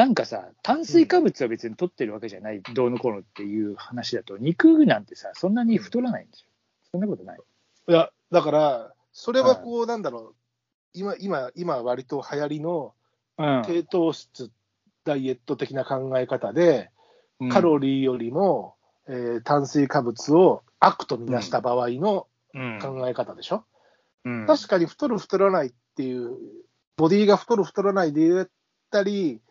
なんかさ、炭水化物は別に取ってるわけじゃない、どうのこうのっていう話だと、肉なんてさ、そんなに太らないん。ですよ。そんなことない。いや、だから、それはこう、なんだろう、今、今、今割と流行りのうん。低糖質ダイエット的な考え方で、カロリーよりも、えー炭水化物を悪とみなした場合のうん。考え方でしょ、うん。確かに太る、太らないっていう、ボディが太る、太らないで言ったり、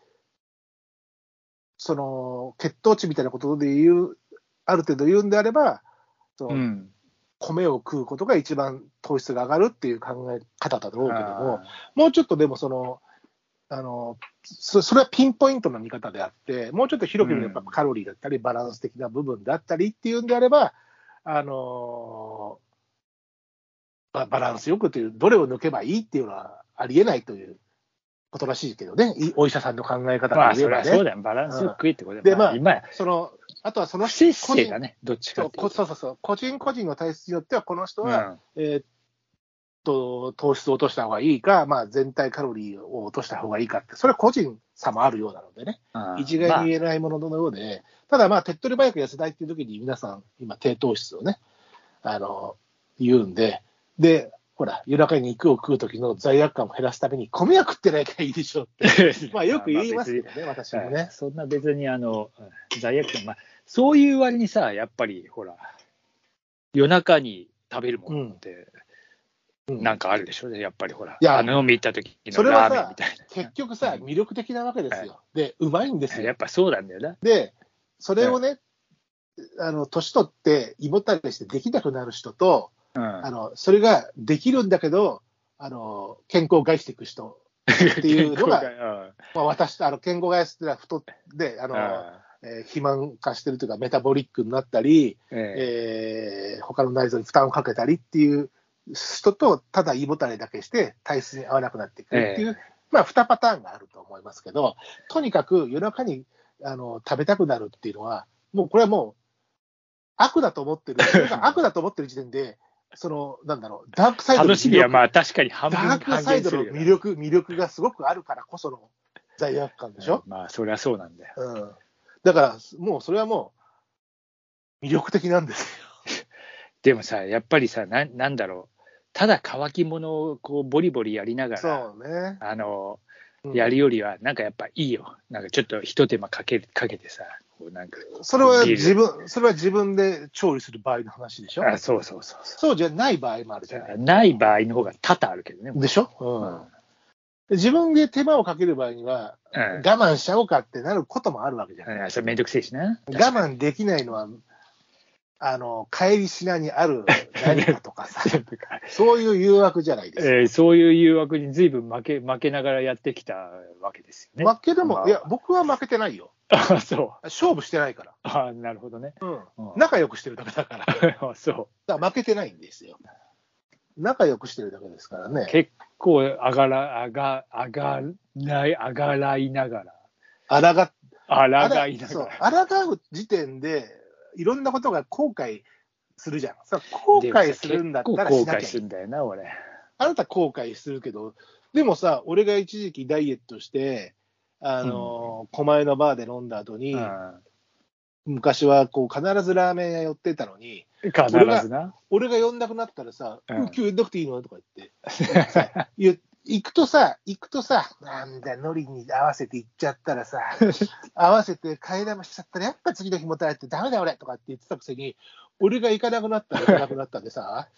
その血糖値みたいなことで言う、ある程度言うんであれば、そのうん。米を食うことが一番糖質が上がるっていう考え方だろうけども、あもうちょっとでもその、あのそそれはピンポイントな見方であって、もうちょっと広く見ればうん。カロリーだったり、バランス的な部分だったりっていうんであれば、あのババランスよくという、どれを抜けばいいっていうのはありえないということらしいけどね、いお医者さんの考え方まあ、で言えばね。それはそうだよ。バランスよく食いってことだよでまあ今や、そのあとはその不摂個人ね、どっちかそうそうそうそう、個人個人の体質によっては、この人は、うん。えーっと、糖質を落とした方がいいか、まあ、全体カロリーを落とした方がいいかって、それは個人差もあるようなのでね、うん。一概に言えないもののようで、ただまあ、手っ取り早く痩せたいっていう時に皆さん、今、低糖質をね、あの、言うんで、で、ほら、夜中に肉を食う時の罪悪感を減らすために、米は食ってないからいいでしょうって、まあ、よく言いますけどね、私もはい。ね。そんな別にあのうん罪悪感、まあ、そういう割にさ、やっぱりほら、夜中に食べるものって、うん。なんかあるでしょ、やっぱりほら、いやあの飲み行った時それはのラーメンさみたい結局さ、魅力的なわけですよ。で、うまいんですな、よ。やっ。ぱそうなんだよな。で、それをね、あの年取って胃もたれしてできなくなる人と、うん。あのそれができるんだけど、あの健康を害していく人っていうのが、うん。まあ、私、あの健康害してのは太ってあの、あえー肥満化してるというか、メタボリックになったり、ーえ。えー他の内臓に負担をかけたりっていう人と、ただ胃もたれだけして、体質に合わなくなってくるっていう、まあ、2パターンがあると思いますけど、とにかく夜中にあの食べたくなるっていうのは、もうこれはもう悪だと思ってる、悪だと思ってる時点で、そのなんだろう、ダークサイドの楽しみはまあ、あ確かに半分ダークサイドの魅力魅力がすごくあるからこその罪悪感でしょ？まあそりゃそうなんだよ。うん、だから、もうそれはもう魅力的なんですよ。でもさ、やっぱりさ、なんなんだろう、ただ乾き物をこうボリボリやりながら、そうね。あのうんやるよりは、なんかやっぱいいよ。なんかちょっと一手間かけかけてさ、こうなんか。それは自分、それは自分で調理する場合の話でしょ？あそうそうそうそそうじゃない場合もあるじゃない？う。ない場合の方が多々あるけどね。でしょ、うん自分で手間をかける場合には、うん我慢しちゃおうかってなることもあるわけじゃない。うん。それめんどくせえしな。我慢できないのは、あの、帰りしなにある何かとかさ、そういう誘惑じゃないですか。えーそういう誘惑に随分負け負けながらやってきたわけですよね。負けでも、まあいや、僕は負けてないよ。あそう。勝負してないから。あなるほどね。うんうん仲良くしてるだけだから。だ かあそう。ら負けてないんですよ。仲良くしてるだけですからね。結構上がら、上が、上がない、上がらいながあらが、ら、あ抗いなそうがら。抗う時点で、いろんなことが後悔するじゃん。さ後悔するんだったら後悔するんだよな、俺。あなた後悔するけど、でもさ、俺が一時期ダイエットして、あの、狛江のバーで飲んだ後に、うん昔はこう必ずラーメン屋寄ってたのに、必ずな。俺が呼んなくなったらさ、うんうん今日呼んなくていいの？とか言って、さ 言う行くとさ、行くとさ、なんだ、ノリに合わせて行っちゃったらさ、合わせて替え玉しちゃったら、やっぱ次の日もたれて、ダメだ俺とかって言ってたくせに、俺が行かなくなったら行かなくなったんでさ、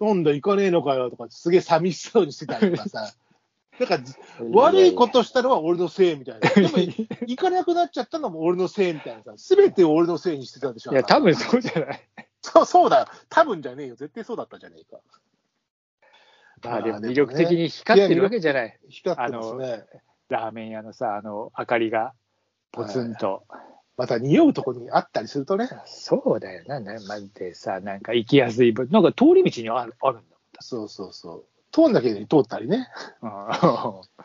なんだ、行かねえのかよとか、すげえ寂しそうにしてたりとかさ、なんか悪いことしたのは俺のせいみたいな。でも行かなくなっちゃったのも俺のせいみたいなさ、すべてを俺のせいにしてたでしょ。いや、多分そうじゃない。そうそうだよ。多分じゃねえよ。絶対そうだったじゃねえか。まあでもまあ魅力的に光ってるわけじゃない。光ってますね。ラーメン屋のさ、あの、明かりが、ポツンと。また匂うとこにあったりするとね。そうだよな、なまでさ、なんか行きやすい分、なんか通り道にあるあるんそうそうそう。通んなきゃいけない通ったりね。だ。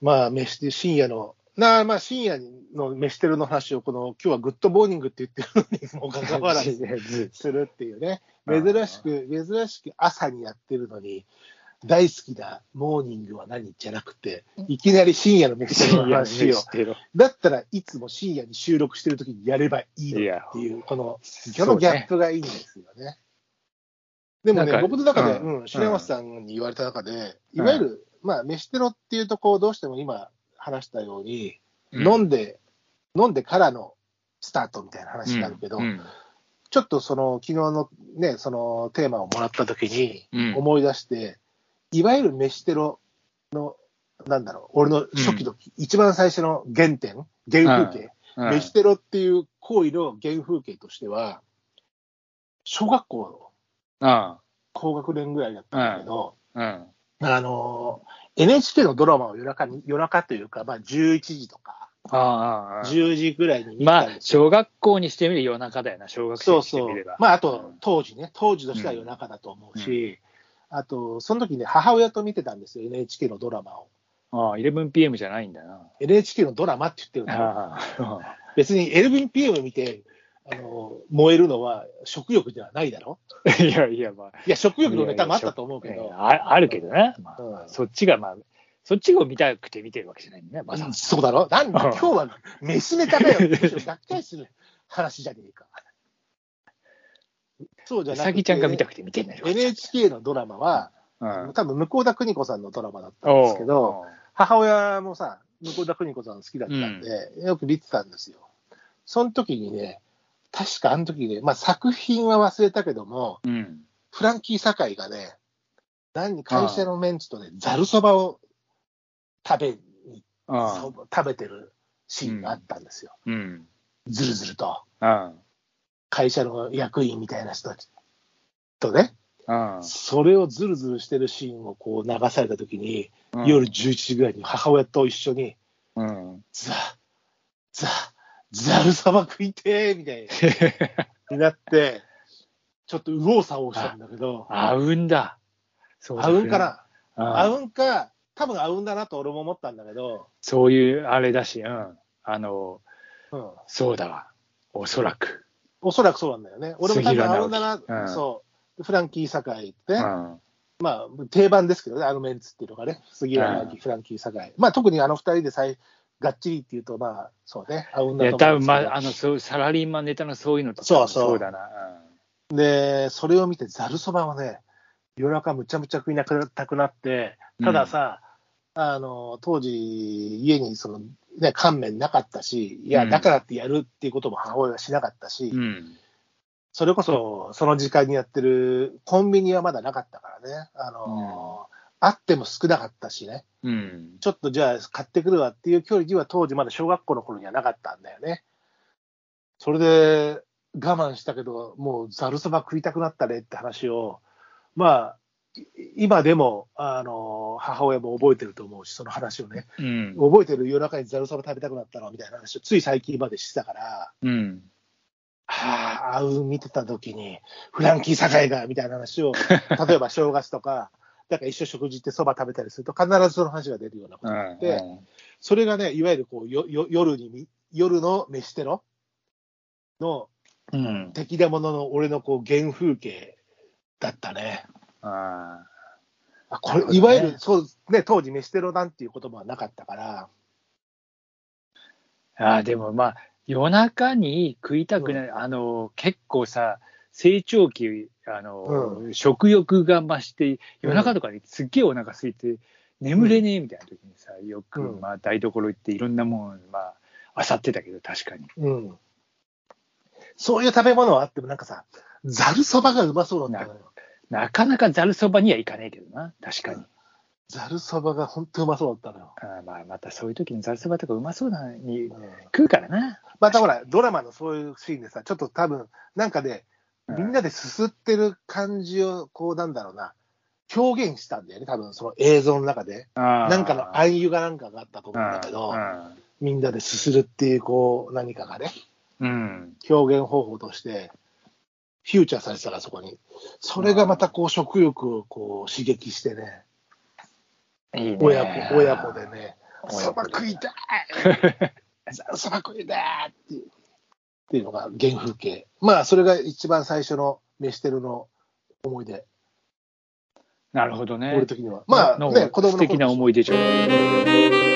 まあ、飯で深夜の、なあまあ深夜の飯テロの話を、この、今日はグッドモーニングって言ってるのにもかかわらず ずするっていうね。うん珍しく、珍しく朝にやってるのに、大好きなモーニングは何？じゃなくて、いきなり深夜の飯の話を。だったらいつも深夜に収録してるときにやればいいのっていう、この、このギャップがいいんですよね。でもね、僕の中で、うん。うん、白山さんに言われた中で、いわゆる、まあ、飯テロっていうと、こう、どうしても今話したように、飲んで、飲んでからのスタートみたいな話になるけど、うんちょっとその、昨日のね、そのテーマをもらったときにうん。思い出して、いわゆる飯テロの、なんだろう、俺の初期の、一番最初の原点、原風景、うん。飯テロっていう行為の原風景としては、小学校うん高学年ぐらいだったんだけど、うん。あの、NHK のドラマを夜中に、夜中というか、まあ11時とか、ああああ10時ぐらいに見まあ。小学校にしてみれば夜中だよな、小学生そうそうにしてみれば。。まあ、あと、当時ね、当時としては夜中だと思うし、あと、その時ね、母親と見てたんですよ、NHK のドラマを。ああ、11PM じゃないんだな。NHK のドラマって言ってるんだよ。ああ別に 11PM 見て、あの、燃えるのは食欲ではないだろ？いやいや、まあ。いや、食欲のネタもあったと思うけいやいど、やああるけどね、まあうんそっちがまあ、そっちを見たくて見てるわけじゃないんだね、まさそうだろ？なんだ、うん今日は飯ネタだよ。がっかりする話じゃねえか。そうじゃなくて、うさぎちゃんが見たくて見てんだよ。NHK のドラマは、うん多分向田邦子さんのドラマだったんですけど、母親もさ、向田邦子さん好きだったんで、よく見てたんですよ。その時にね、確かあの時ね、まあ作品は忘れたけども、うん。フランキー堺がね、何会社のメンツとね、ざるそばを食べに、食べてるシーンがあったんですよ。うん。ずるずると。うん。会社の役員みたいな人たちとね、うん。それをずるずるしてるシーンをこう流された時に、うん夜11時ぐらいに母親と一緒に、うん。ザ、ザ、ざるそば食いてーみたい になって、ちょっと右往左往したんだけど、合うんだ。そうんかなうん合うんか、多分合うんだなと俺も思ったんだけど、そういうあれだし、うん。あの、うん、そうだわ。おそらく。おそらくそうなんだよね。俺も多分合うんだな、うんそう。フランキー堺ってね、うん。まあ定番ですけどね、あのメンツっていうのがね、杉浦直樹、うんフランキー堺。まあ特にあの二人でさいがっちりっていうと、まあそうね、合うんだと多分思うんですけどまあ、あの、そう、サラリーマンネタのそういうのとかそうそうそうだな。で、それを見て、ざるそばをね、夜中むちゃむちゃ食いなくたくなって、たださ、あの、当時、家にその、ね、乾麺なかったし、いや、うんだからってやるっていうことも母親はしなかったし、うん。うん。それこそ、その時間にやってるコンビニはまだなかったからね、あの、あっても少なかったしね、うん。ちょっとじゃあ買ってくるわっていう距離には当時まだ小学校の頃にはなかったんだよね。それで我慢したけど、もうざるそば食いたくなったねって話を、まあ、い今でも、あの、母親も覚えてると思うし、その話をね、うん。覚えてる夜中にざるそば食べたくなったのみたいな話をつい最近までしてたから、うん。はあ、あう見てた時に、フランキー堺がみたいな話を、例えば正月とか、だから一緒食事ってそば食べたりすると、必ずその話が出るようなことがあって、それがね、いわゆるこうよよ夜にみ、夜の飯テロ？のうん。敵だものの俺のこう原風景だったね。ああこれ、ねいわゆる、そうね、当時飯テロなんていう言葉はなかったから、ああ、でもまあ、夜中に食いたくない、あの、結構さ、成長期、あの、食欲が増して、夜中とかにすっげえお腹空いて、眠れねえみたいな時にさ、よく、うん。まあ、台所行っていろんなもん、まあ、漁ってたけど、確かに。うん。そういう食べ物はあってもなんかさ、ざるそばがうまそうだったのよ。なかなかざるそばにはいかねえけどな、確かに。ざるそばが本当うまそうだったのよ。ああまあ、またそういう時にざるそばとかうまそうなのにうん食うからな。またほら、ドラマのそういうシーンでさ、ちょっと多分、なんかで、みんなですすってる感じを、こうなんだろうな、表現したんだよね、多分その映像の中で。ななんかの暗喩がなんかがあったと思うんだけど、みんなですするっていう、こう、何かがね、うん。表現方法として、フューチャーされてたから、そこに。それがまたこう、食欲をこう刺激してね、いいね。親子、親子でね、そば食いたい そば食いたいっていうっていうのが原風景。まあ、それが一番最初の飯テロの思い出。なるほどね。俺的には。まあね、子供の頃素敵な思い出じゃん。